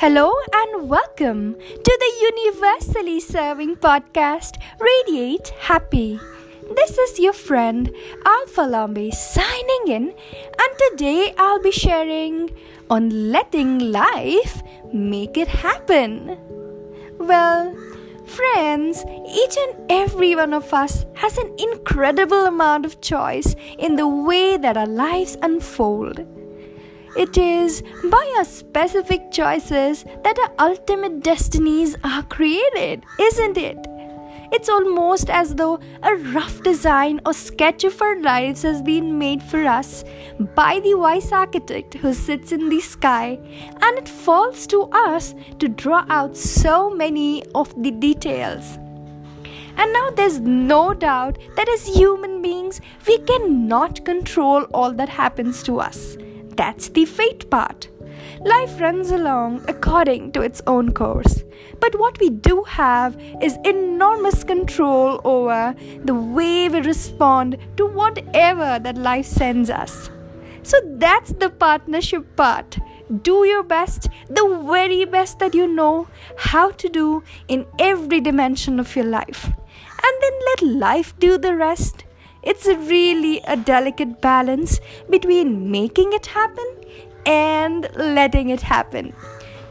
Hello and welcome to the universally serving podcast Radiate Happy. This is your friend Alpha Lambe signing in, and today I'll be sharing on letting life make it happen. Well, friends, each and every one of us has an incredible amount of choice in the way that our lives unfold. It is by our specific choices that our ultimate destinies are created, isn't it? It's almost as though a rough design or sketch of our lives has been made for us by the wise architect who sits in the sky, and it falls to us to draw out so many of the details. And now there's no doubt that as human beings, we cannot control all that happens to us. That's the fate part. Life runs along according to its own course. But what we do have is enormous control over the way we respond to whatever that life sends us. So that's the partnership part. Do your best, the very best that you know how to do in every dimension of your life. And then let life do the rest. It's really a delicate balance between making it happen and letting it happen.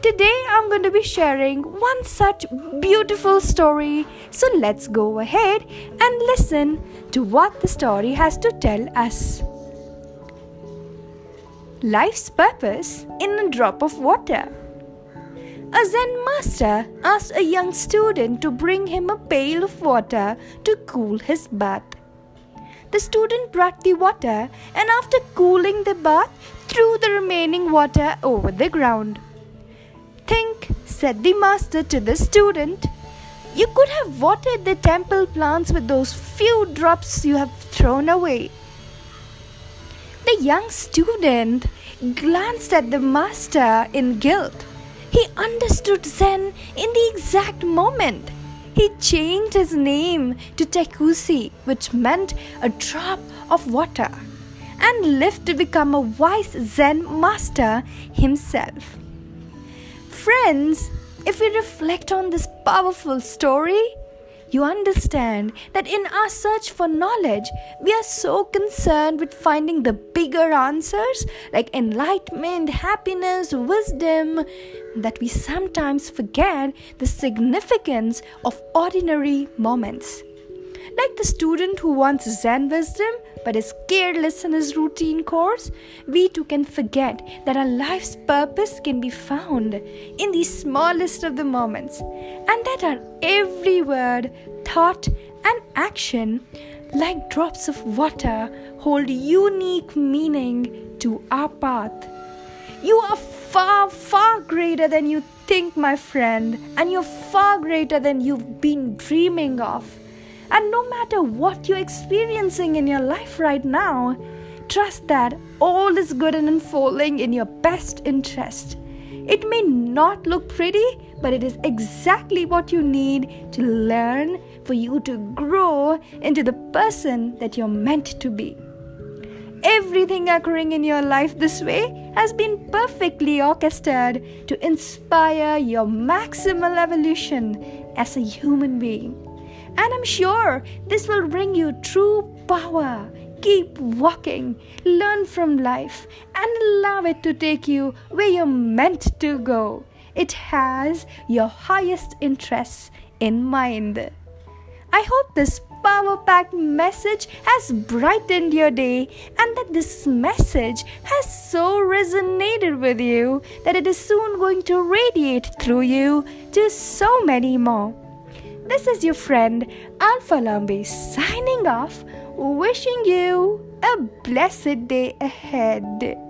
Today, I'm going to be sharing one such beautiful story. So, let's go ahead and listen to what the story has to tell us. Life's purpose in a drop of water. A Zen master asked a young student to bring him a pail of water to cool his bath. The student brought the water and, after cooling the bath, threw the remaining water over the ground. Think, said the master to the student. You could have watered the temple plants with those few drops you have thrown away. The young student glanced at the master in guilt. He understood Zen in the exact moment. He changed his name to Tekisui, which meant a drop of water, and lived to become a wise Zen master himself. Friends, if we reflect on this powerful story, you understand that in our search for knowledge, we are so concerned with finding the bigger answers like enlightenment, happiness, wisdom, that we sometimes forget the significance of ordinary moments. Like the student who wants Zen wisdom but is careless in his routine course, we too can forget that our life's purpose can be found in the smallest of the moments, and that our every word, thought, and action, like drops of water, hold unique meaning to our path. You are far, far greater than you think, my friend, and you're far greater than you've been dreaming of. And no matter what you're experiencing in your life right now, trust that all is good and unfolding in your best interest. It may not look pretty, but it is exactly what you need to learn for you to grow into the person that you're meant to be. Everything occurring in your life this way has been perfectly orchestrated to inspire your maximal evolution as a human being. And I'm sure this will bring you true power. Keep walking, learn from life, and allow it to take you where you're meant to go. It has your highest interests in mind. I hope this power packed message has brightened your day and that this message has so resonated with you that it is soon going to radiate through you to so many more. This is your friend Alpha Lambe signing off, wishing you a blessed day ahead.